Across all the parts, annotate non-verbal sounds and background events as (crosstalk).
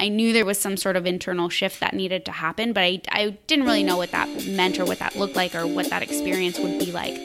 I knew there was some sort of internal shift that needed to happen, but I, I didn't really know what that meant or what that looked like or what that experience would be like.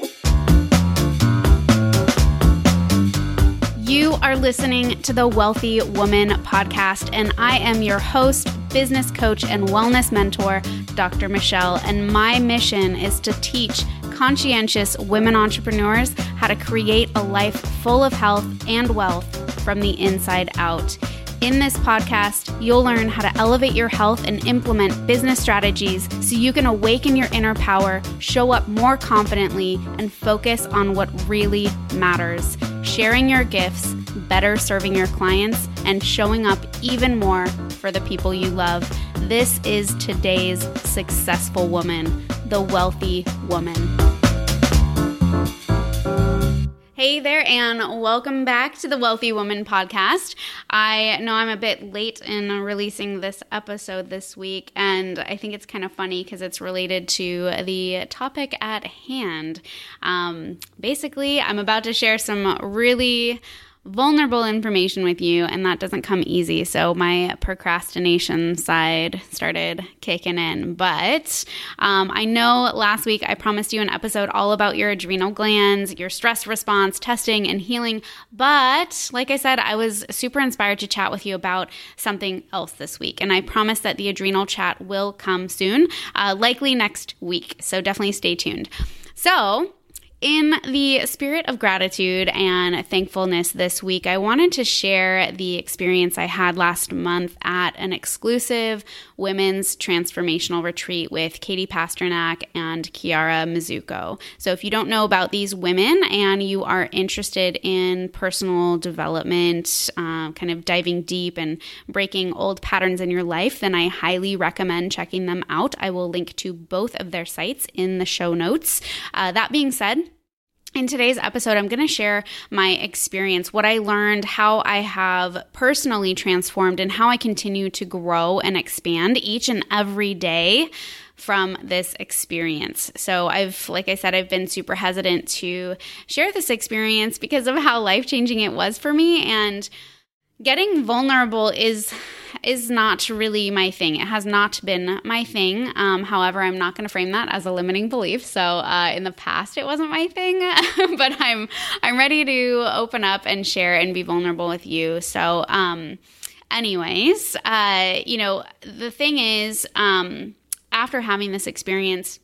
You are listening to the Wealthy Woman podcast, and I am your host, business coach, and wellness mentor, Dr. Michelle. And my mission is to teach conscientious women entrepreneurs how to create a life full of health and wealth from the inside out. In this podcast, you'll learn how to elevate your health and implement business strategies so you can awaken your inner power, show up more confidently, and focus on what really matters sharing your gifts, better serving your clients, and showing up even more for the people you love. This is today's successful woman, the wealthy woman. Hey there, and welcome back to the Wealthy Woman podcast. I know I'm a bit late in releasing this episode this week, and I think it's kind of funny because it's related to the topic at hand. Um, basically, I'm about to share some really vulnerable information with you, and that doesn't come easy. So my procrastination side started kicking in. But um, I know last week I promised you an episode all about your adrenal glands, your stress response, testing, and healing. But like I said, I was super inspired to chat with you about something else this week. And I promise that the adrenal chat will come soon, uh, likely next week. So definitely stay tuned. So, in the spirit of gratitude and thankfulness this week, I wanted to share the experience I had last month at an exclusive women's transformational retreat with Caty Pasternak and Chiara Mazzucco. So, if you don't know about these women and you are interested in personal development, uh, kind of diving deep and breaking old patterns in your life, then I highly recommend checking them out. I will link to both of their sites in the show notes. Uh, that being said, in today's episode, I'm going to share my experience, what I learned, how I have personally transformed, and how I continue to grow and expand each and every day from this experience. So, I've, like I said, I've been super hesitant to share this experience because of how life changing it was for me. And getting vulnerable is is not really my thing. It has not been my thing. Um, however, I'm not going to frame that as a limiting belief. So uh, in the past, it wasn't my thing, (laughs) but I'm I'm ready to open up and share and be vulnerable with you. So, um, anyways, uh, you know, the thing is, um, after having this experience.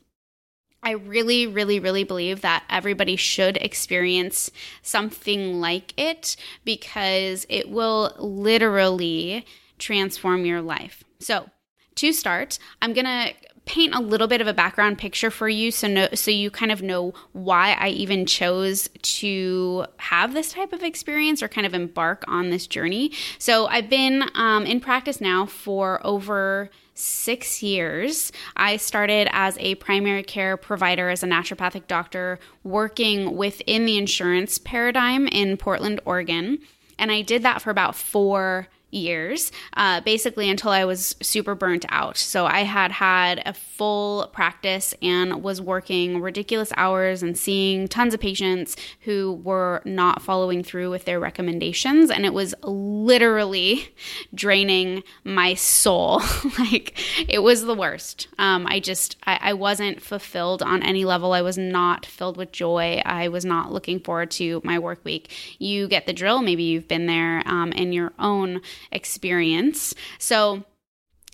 I really, really, really believe that everybody should experience something like it because it will literally transform your life. So, to start, I'm going to paint a little bit of a background picture for you so no, so you kind of know why I even chose to have this type of experience or kind of embark on this journey. So I've been um, in practice now for over six years. I started as a primary care provider, as a naturopathic doctor, working within the insurance paradigm in Portland, Oregon. And I did that for about four years, uh, basically until I was super burnt out. So I had had a full practice and was working ridiculous hours and seeing tons of patients who were not following through with their recommendations. And it was literally draining my soul. (laughs) like it was the worst. Um, I just, I, I wasn't fulfilled on any level. I was not filled with joy. I was not looking forward to my work week. You get the drill. Maybe you've been there um, in your own experience. So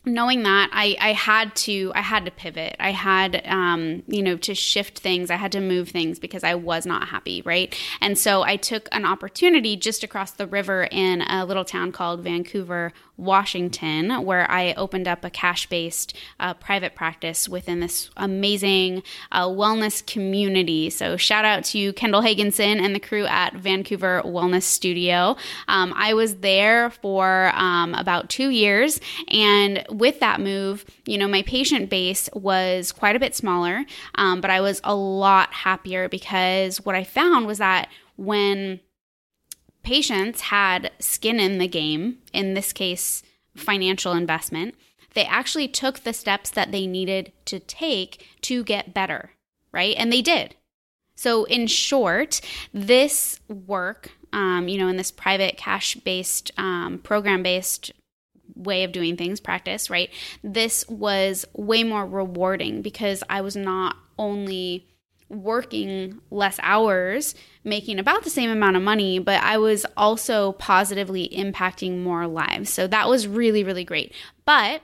knowing that I, I had to i had to pivot i had um, you know to shift things i had to move things because i was not happy right and so i took an opportunity just across the river in a little town called vancouver Washington, where I opened up a cash based uh, private practice within this amazing uh, wellness community. So, shout out to Kendall Hagenson and the crew at Vancouver Wellness Studio. Um, I was there for um, about two years, and with that move, you know, my patient base was quite a bit smaller, um, but I was a lot happier because what I found was that when patients had skin in the game, in this case, financial investment, they actually took the steps that they needed to take to get better, right? And they did. So, in short, this work, um, you know, in this private cash based, um, program based way of doing things, practice, right? This was way more rewarding because I was not only working less hours, making about the same amount of money, but I was also positively impacting more lives. So that was really, really great. But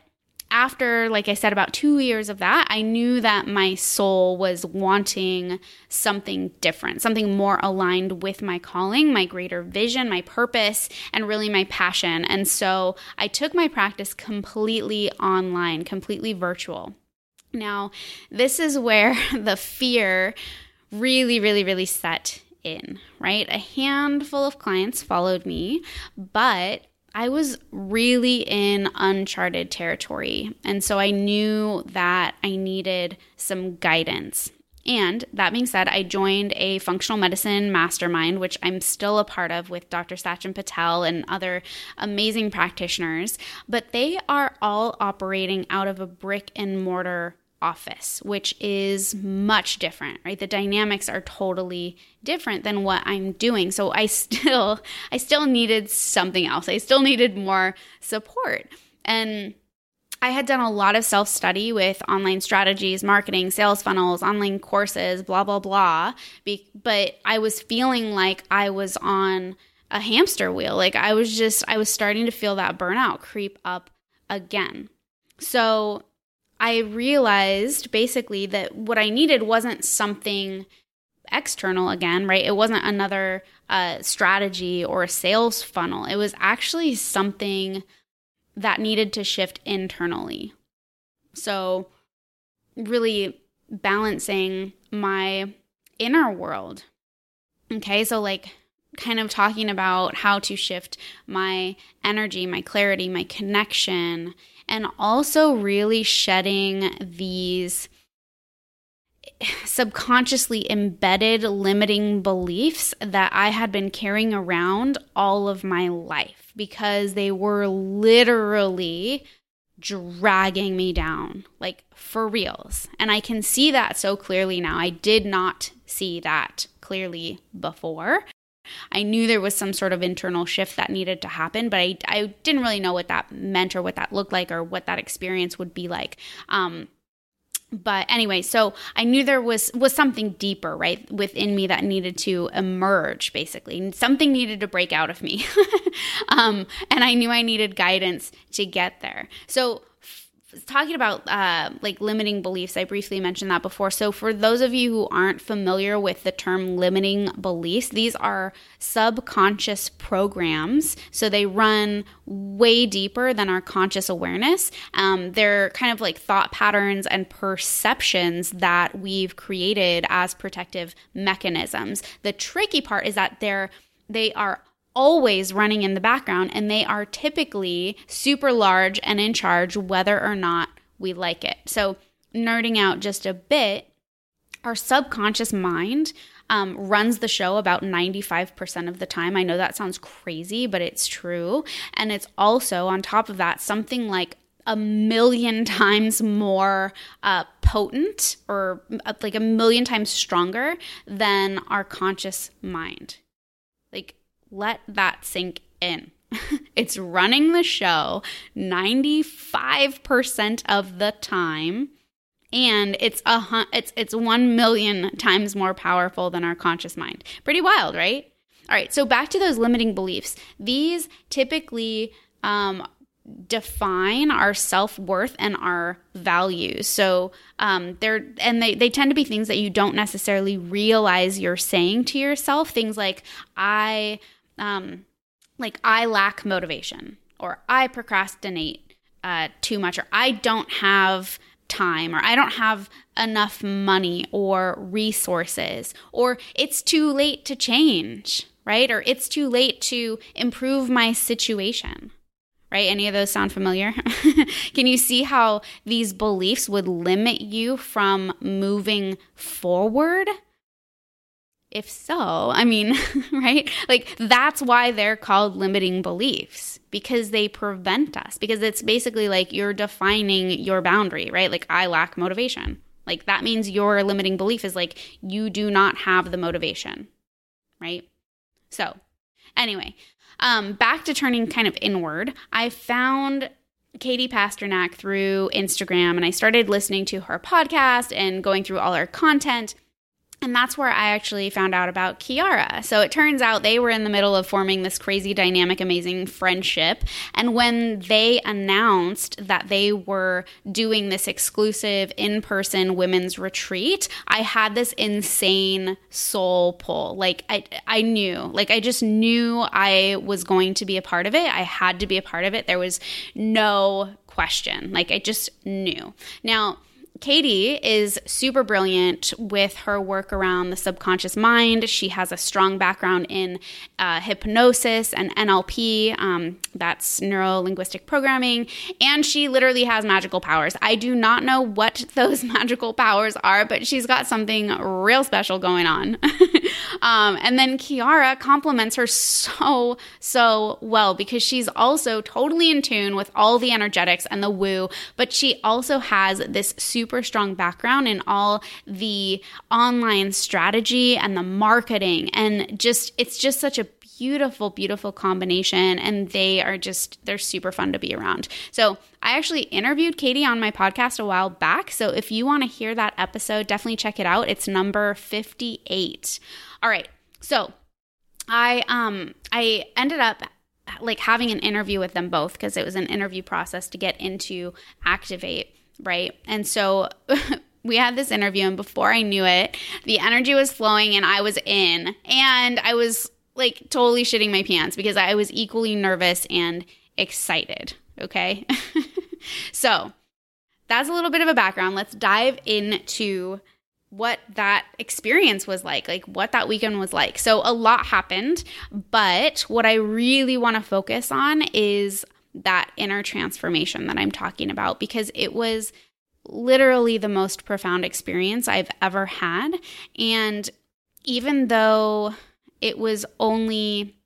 after, like I said, about two years of that, I knew that my soul was wanting something different, something more aligned with my calling, my greater vision, my purpose, and really my passion. And so I took my practice completely online, completely virtual. Now, this is where (laughs) the fear really, really, really set in, right? A handful of clients followed me, but I was really in uncharted territory. And so I knew that I needed some guidance. And that being said, I joined a functional medicine mastermind, which I'm still a part of with Dr. Sachin Patel and other amazing practitioners. But they are all operating out of a brick and mortar office, which is much different, right? The dynamics are totally different than what I'm doing. So I (laughs) still I still needed something else. I still needed more support. And I had done a lot of self study with online strategies, marketing, sales funnels, online courses, blah, blah, blah. Be- but I was feeling like I was on a hamster wheel. Like I was just, I was starting to feel that burnout creep up again. So I realized basically that what I needed wasn't something external again, right? It wasn't another uh, strategy or a sales funnel. It was actually something that needed to shift internally. So, really balancing my inner world. Okay, so like kind of talking about how to shift my energy, my clarity, my connection, and also really shedding these subconsciously embedded limiting beliefs that I had been carrying around all of my life because they were literally dragging me down, like for reals. And I can see that so clearly now. I did not see that clearly before. I knew there was some sort of internal shift that needed to happen, but I, I didn't really know what that meant or what that looked like or what that experience would be like. Um, but anyway, so I knew there was was something deeper, right, within me that needed to emerge. Basically, something needed to break out of me, (laughs) um, and I knew I needed guidance to get there. So talking about uh, like limiting beliefs i briefly mentioned that before. So for those of you who aren't familiar with the term limiting beliefs these are subconscious programs. So they run way deeper than our conscious awareness. Um, they're kind of like thought patterns and perceptions that we've created as protective mechanisms. The tricky part is that they're they are always running in the background and they are typically super large and in charge whether or not we like it. So, nerding out just a bit, our subconscious mind um, runs the show about 95% of the time. I know that sounds crazy, but it's true. And it's also, on top of that, something like a million (laughs) times more uh, potent or uh, like a million times stronger than our conscious mind. Let that sink in. (laughs) it's running the show 95% of the time and it's a it's it's 1 million times more powerful than our conscious mind. Pretty wild, right? All right, so back to those limiting beliefs. These typically um, define our self-worth and our values so um, they're and they, they tend to be things that you don't necessarily realize you're saying to yourself things like i um, like I lack motivation or I procrastinate uh, too much or I don't have time or I don't have enough money or resources or it's too late to change, right? Or it's too late to improve my situation. Right? Any of those sound familiar? (laughs) Can you see how these beliefs would limit you from moving forward? If so, I mean, (laughs) right? Like that's why they're called limiting beliefs because they prevent us. Because it's basically like you're defining your boundary, right? Like I lack motivation. Like that means your limiting belief is like you do not have the motivation, right? So, anyway, um, back to turning kind of inward, I found Caty Pasternak through Instagram and I started listening to her podcast and going through all her content. And that's where I actually found out about Chiara. So it turns out they were in the middle of forming this crazy, dynamic, amazing friendship. And when they announced that they were doing this exclusive in person women's retreat, I had this insane soul pull. Like, I, I knew, like, I just knew I was going to be a part of it. I had to be a part of it. There was no question. Like, I just knew. Now, Caty is super brilliant with her work around the subconscious mind. She has a strong background in uh, hypnosis and NLP, um, that's neuro linguistic programming, and she literally has magical powers. I do not know what (laughs) those magical powers are, but she's got something real special going on. (laughs) um, and then Chiara complements her so, so well because she's also totally in tune with all the energetics and the woo, but she also has this super strong background in all the online strategy and the marketing. And just it's just such a beautiful beautiful combination and they are just they're super fun to be around. So, I actually interviewed Caty on my podcast a while back, so if you want to hear that episode, definitely check it out. It's number 58. All right. So, I um I ended up like having an interview with them both because it was an interview process to get into Activate right? And so (laughs) we had this interview, and before I knew it, the energy was flowing and I was in. And I was like totally shitting my pants because I was equally nervous and excited. Okay. (laughs) so that's a little bit of a background. Let's dive into what that experience was like, like what that weekend was like. So, a lot happened, but what I really want to focus on is that inner transformation that I'm talking about because it was literally the most profound experience I've ever had. And even though it was only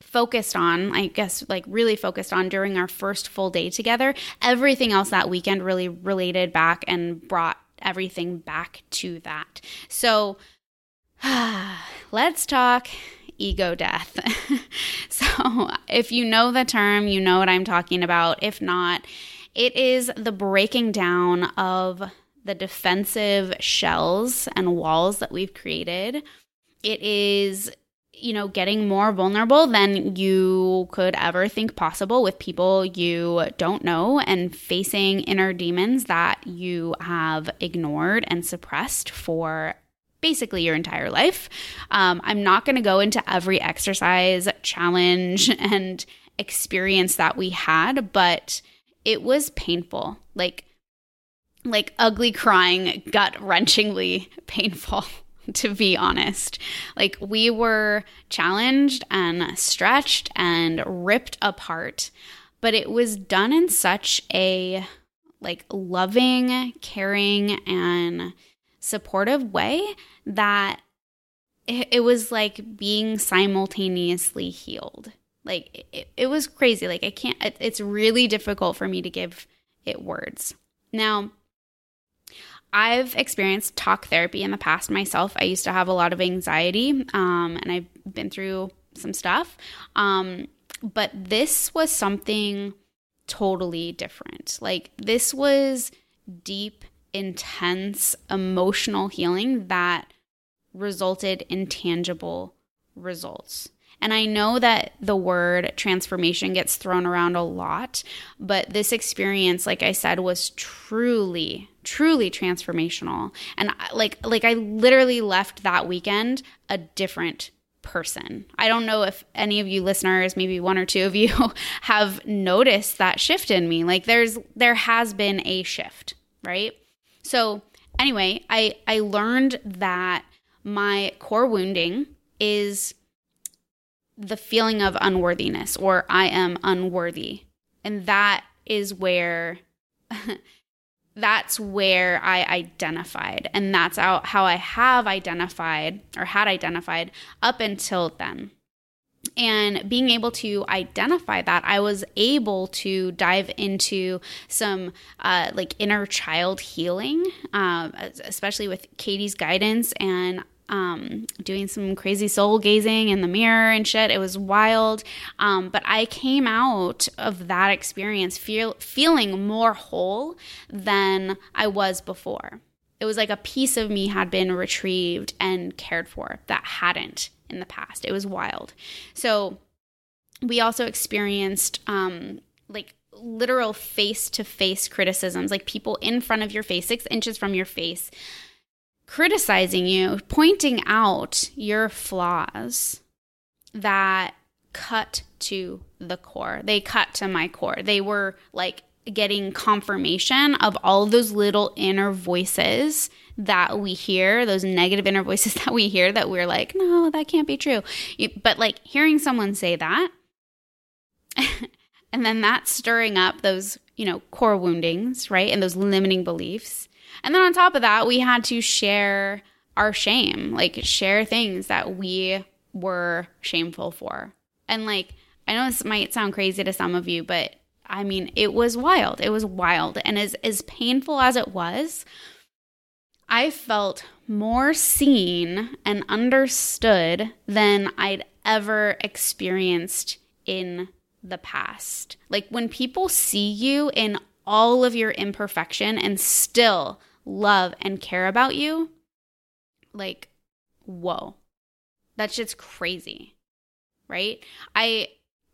focused on, I guess, like really focused on during our first full day together, everything else that weekend really related back and brought everything back to that. So (sighs) let's talk ego death. (laughs) so, if you know the term, you know what I'm talking about. If not, it is the breaking down of the defensive shells and walls that we've created. It is, you know, getting more vulnerable than you could ever think possible with people you don't know and facing inner demons that you have ignored and suppressed for basically your entire life. Um, I'm not going to go into every exercise, challenge, (laughs) and experience that we had, but it was painful. Like, like ugly crying, gut wrenchingly (laughs) painful, (laughs) to be honest. Like, we were challenged and stretched and ripped apart, but it was done in such a like loving, caring, and supportive way that it, was like being simultaneously healed. Like it, it was crazy. Like I can't, it, it's really difficult for me to give it words. Now, I've experienced talk therapy in the past myself. I used to have a lot of anxiety, um, and I've been through some stuff. Um, but this was something totally different. Like, this was deep intense emotional healing that resulted in tangible results. And I know that the word transformation gets thrown around a lot, but this experience, like I said, was truly, truly transformational. And like, like I literally left that weekend a different person. I don't know if any of you listeners, maybe one or two of you, (laughs) have noticed that shift in me. Like, there's, there has been a shift, right? So, anyway, I I learned that my core wounding is the feeling of unworthiness or I am unworthy. And that is where (laughs) that's where I identified and that's how, I have identified or had identified up until then. And being able to identify that i was able to dive into some uh, like inner child healing um, especially with Caty's guidance and um, doing some crazy soul gazing in the mirror and shit. It was wild. Um, but I came out of that experience feel, feeling more whole than I was before. It was like a piece of me had been retrieved and cared for that hadn't in the past. It was wild. So we also experienced um, like literal face to face criticisms, like people in front of your face, six inches from your face, criticizing you, pointing out your flaws that cut to the core. They cut to my core. They were like getting confirmation of all those little inner voices that we hear, those negative inner voices (laughs) that we hear that we're like, no, that can't be true. But like hearing someone say that, (laughs) and then that stirring up those, you know, core woundings, right? And those limiting beliefs. And then on top of that, we had to share our shame, like share things that we were shameful for. And like, I know this might sound crazy to some of you, but I mean, it was wild. It was wild. And as, as painful as it was, I felt more seen and understood than I'd ever experienced in the past. Like when people see you in all of your imperfection and still love and care about you, like, whoa, that's just crazy, right? I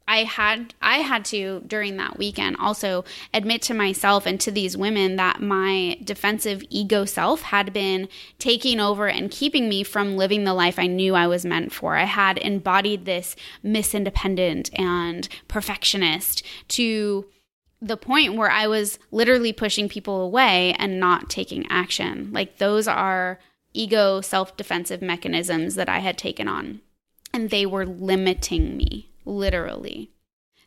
I had I had to during that weekend also admit to myself and to these women that my defensive ego self had been taking over and keeping me from living the life I knew I was meant for. I had embodied this Miss Independent and perfectionist to the point where I was literally pushing people away and not taking action. Like those are ego self defensive mechanisms that I had taken on and they were limiting me literally.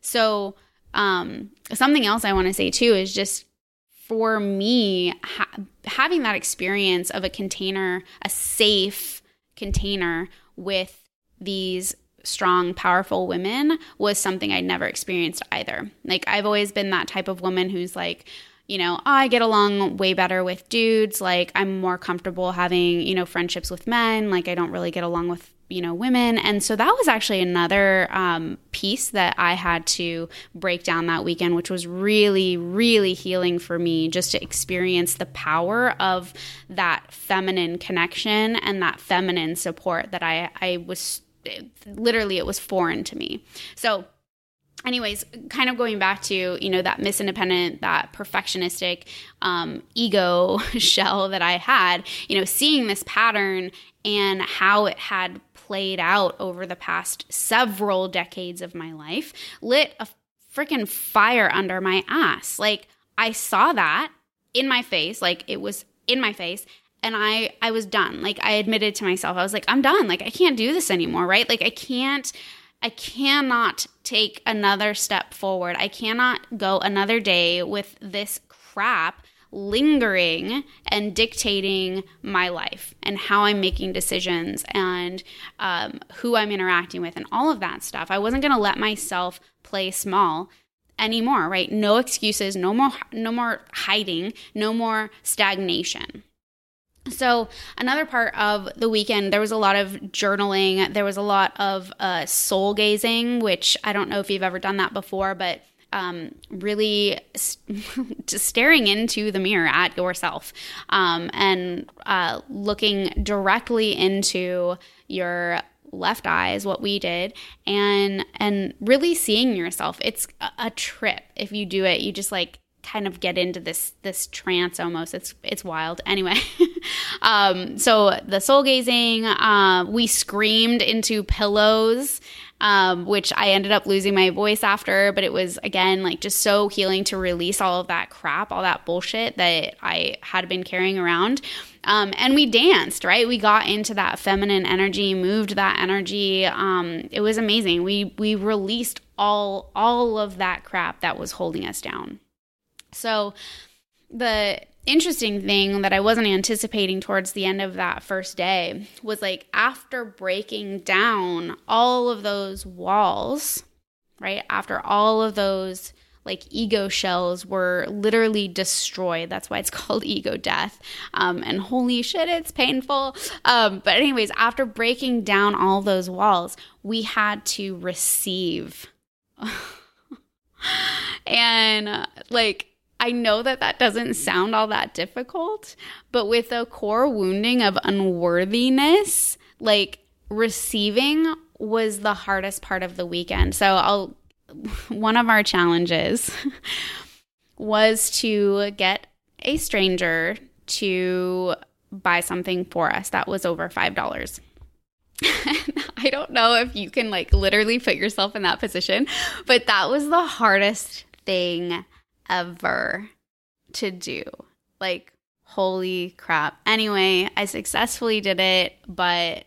So, um, something else I want to say too is just for me, ha- having that experience of a container, a safe container with these strong, powerful women was something I'd never experienced either. Like, I've always been that type of woman who's like, you know, oh, I get along way better with dudes. Like, I'm more comfortable having, you know, friendships with men. Like, I don't really get along with you know women and so that was actually another um, piece that i had to break down that weekend which was really really healing for me just to experience the power of that feminine connection and that feminine support that i i was literally it was foreign to me so anyways kind of going back to you know that miss independent that perfectionistic um, ego (laughs) shell that i had you know seeing this pattern and how it had played out over the past several decades of my life lit a freaking fire under my ass. Like I saw that in my face, like it was in my face and I I was done. Like I admitted to myself, I was like I'm done. Like I can't do this anymore, right? Like I can't I cannot take another step forward. I cannot go another day with this crap lingering and dictating my life and how I'm making decisions and um, who I'm interacting with and all of that stuff. I wasn't going to let myself play small anymore, right? No excuses, no more no more hiding, no more stagnation. So, another part of the weekend, there was a lot of journaling. There was a lot of uh, soul gazing, which I don't know if you've ever done that before, but um, really (laughs) just staring into the mirror at yourself um, and uh, looking directly into your left eye is what we did and and really seeing yourself it's a, a trip if you do it you just like kind of get into this this trance almost it's it's wild anyway (laughs) um so the soul gazing uh, we screamed into pillows um, which I ended up losing my voice after. But it was, again, like just so healing to release all of that crap, all that bullshit that I had been carrying around. Um, and we danced, right? We got into that feminine energy, moved that energy. Um, it was amazing. We we released all all of that crap that was holding us down. So the interesting thing that I wasn't anticipating towards the end of that first day was like after breaking down all of those walls, right? After all of those like ego shells were literally destroyed. That's why it's (laughs) called ego death. Um, and holy shit, it's painful. Um, but, anyways, after breaking down all those walls, we had to receive. (laughs) and uh, like, I know that that doesn't sound all that difficult, but with a core wounding of unworthiness, like receiving was the hardest part of the weekend. So I'll (laughs) one of our challenges (laughs) was to get a stranger to buy something for us that was over $5. (laughs) I don't know if you can like literally put yourself in that position, but that was the hardest thing ever to do. Like, holy crap. Anyway, I successfully did it, but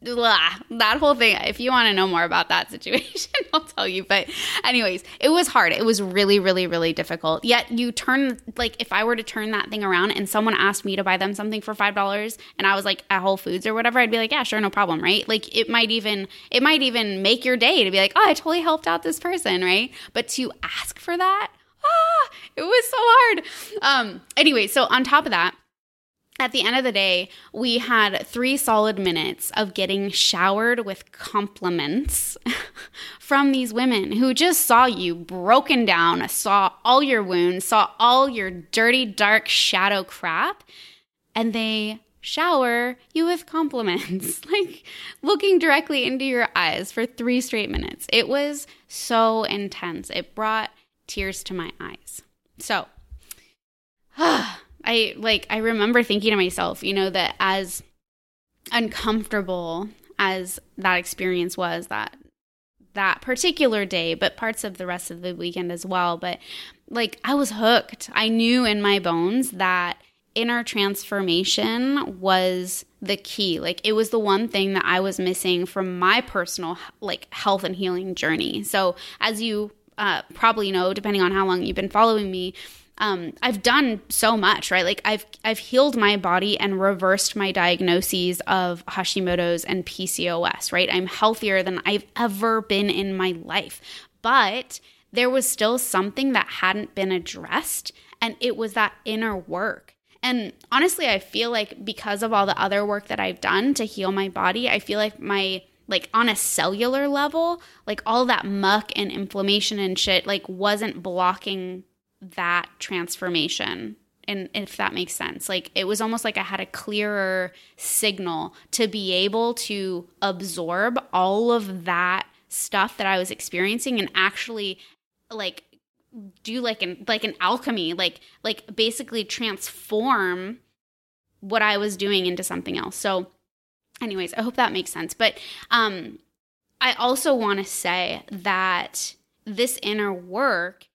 blah, that whole thing if you want to know more about that (laughs) situation i'll tell you. But anyways it was hard. It was really really really difficult. Yet you turn like if i were to turn that thing around and someone asked me to buy them something for five dollars and i was like at whole foods or whatever i'd be like yeah sure no problem right? Like it might even it might even make your day to be like oh i totally helped out this person right? But to ask for that ah it was so hard. Um anyway so on top of that at the end of the day, we had three solid minutes of getting showered with compliments (laughs) from these women who just saw you broken down, saw all your wounds, saw all your dirty, dark shadow crap, and they shower you with compliments, (laughs) like looking directly into your eyes for three straight minutes. It was so intense. It brought tears to my eyes. So, (sighs) ah, I like I remember thinking to myself, you know, that as uncomfortable as that experience was that that particular day, but parts of the rest of the weekend as well, but like I was hooked. I knew in my bones that inner transformation was the key. Like it was the one thing that I was missing from my personal like health and healing journey. So as you uh, probably know, depending on how long you've been following me, um, I've done so much, right? Like I've I've healed my body and reversed my diagnoses of Hashimoto's and PCOS, right? I'm healthier than I've ever been in my life. But there was still something that hadn't been addressed, and it was that inner work. And honestly, I feel like because of all the other work that I've done to heal my body, I feel like my like on a cellular level, like all that muck and inflammation and shit like wasn't blocking that transformation and if that makes sense. Like it was almost like i had a clearer signal to be able to absorb all of that stuff that i was experiencing and actually like do like an like an alchemy like like basically transform what i was doing into something else. So anyways i hope that makes sense. But um i also want to say that this inner work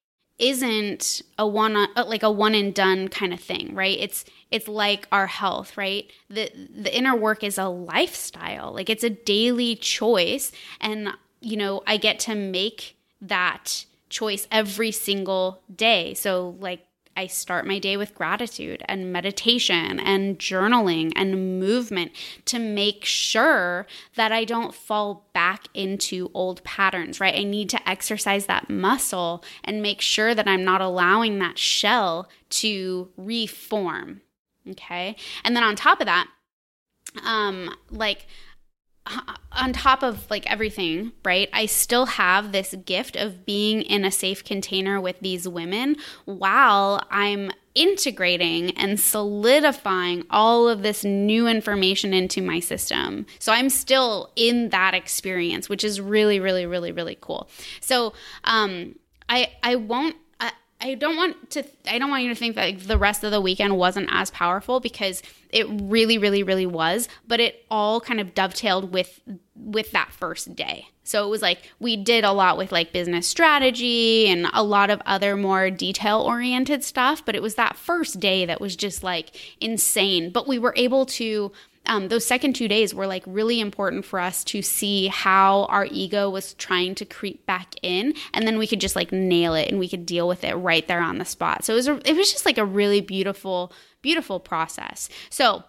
isn't a one uh, like a one and done kind of thing right? It's it's like our health right? The the inner work is a lifestyle. Like it's a daily choice. And you know i get to make that choice every single day. So like I start my day with gratitude and meditation and journaling and movement to make sure that I don't fall back into old patterns, right? I need to exercise that muscle and make sure that I'm not allowing that shell to reform. Okay. And then on top of that, um, like, on top of like everything, right? I still have this gift of being in a safe container with these women while I'm integrating and solidifying all of this new information into my system. So I'm still in that experience, which is really, really, really, really cool. So um, I I won't I don't want to I don't want you to think that like, the rest of the weekend wasn't as powerful because it really really really was, but it all kind of dovetailed with with that first day. So it was like we did a lot with like business strategy and a lot of other more detail oriented stuff, but it was that first day that was just like insane, but we were able to um, those second two days were like really important for us to see how our ego was trying to creep back in and then we could just like nail it and we could deal with it right there on the spot. So it was a, it was just like a really beautiful beautiful process. So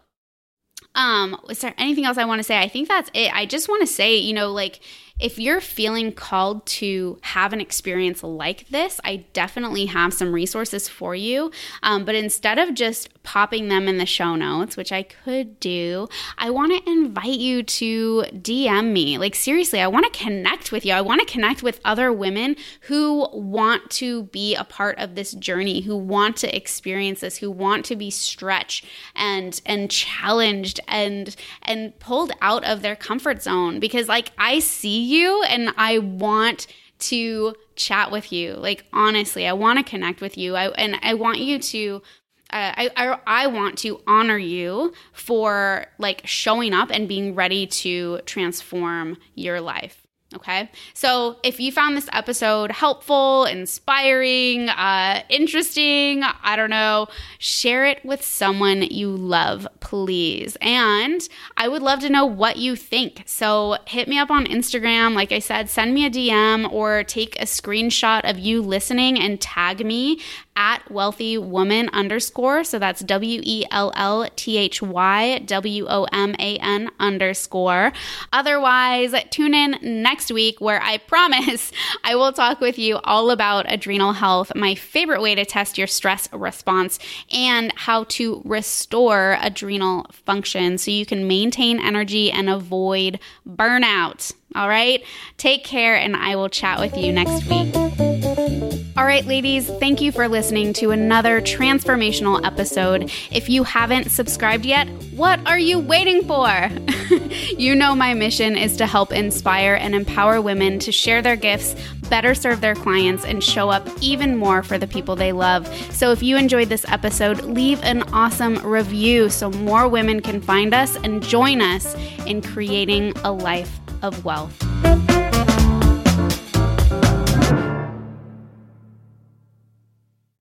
um is there anything else i want to say? I think that's it. I just want to say you know like if you're feeling called to have an experience like this, I definitely have some resources for you. Um, but instead of just popping them in the show notes, which I could do, I want to invite you to DM me. Like, seriously, I want to connect with you. I want to connect with other women who want to be a part of this journey, who want to experience this, who want to be stretched and and challenged and and pulled out of their comfort zone because like I see you and I want to chat with you. Like honestly, I want to connect with you. I and I want you to uh, I, I, I want to honor you for like showing up and being ready to transform your life. Okay. So if you found this episode helpful, inspiring, uh, interesting, I don't know, share it with someone you love, please. And I would love to know what you think. So hit me up on Instagram. Like I said, send me a DM or take a screenshot of you listening and tag me at wellthy woman underscore. So that's W E L L T H Y W O M A N underscore. Otherwise, tune in next week where I promise (laughs) I will talk with you all about adrenal health, my favorite way to test your stress response, and how to restore adrenal function so you can maintain energy and avoid burnout. All right. Take care, and I will chat with you next week. All right, ladies, thank you for listening to another transformational episode. If you haven't subscribed yet, what are you waiting for? (laughs) you know, my mission is to help inspire and empower women to share their gifts, better serve their clients, and show up even more for the people they love. So if you enjoyed this episode, leave an awesome review so more women can find us and join us in creating a life of wealth.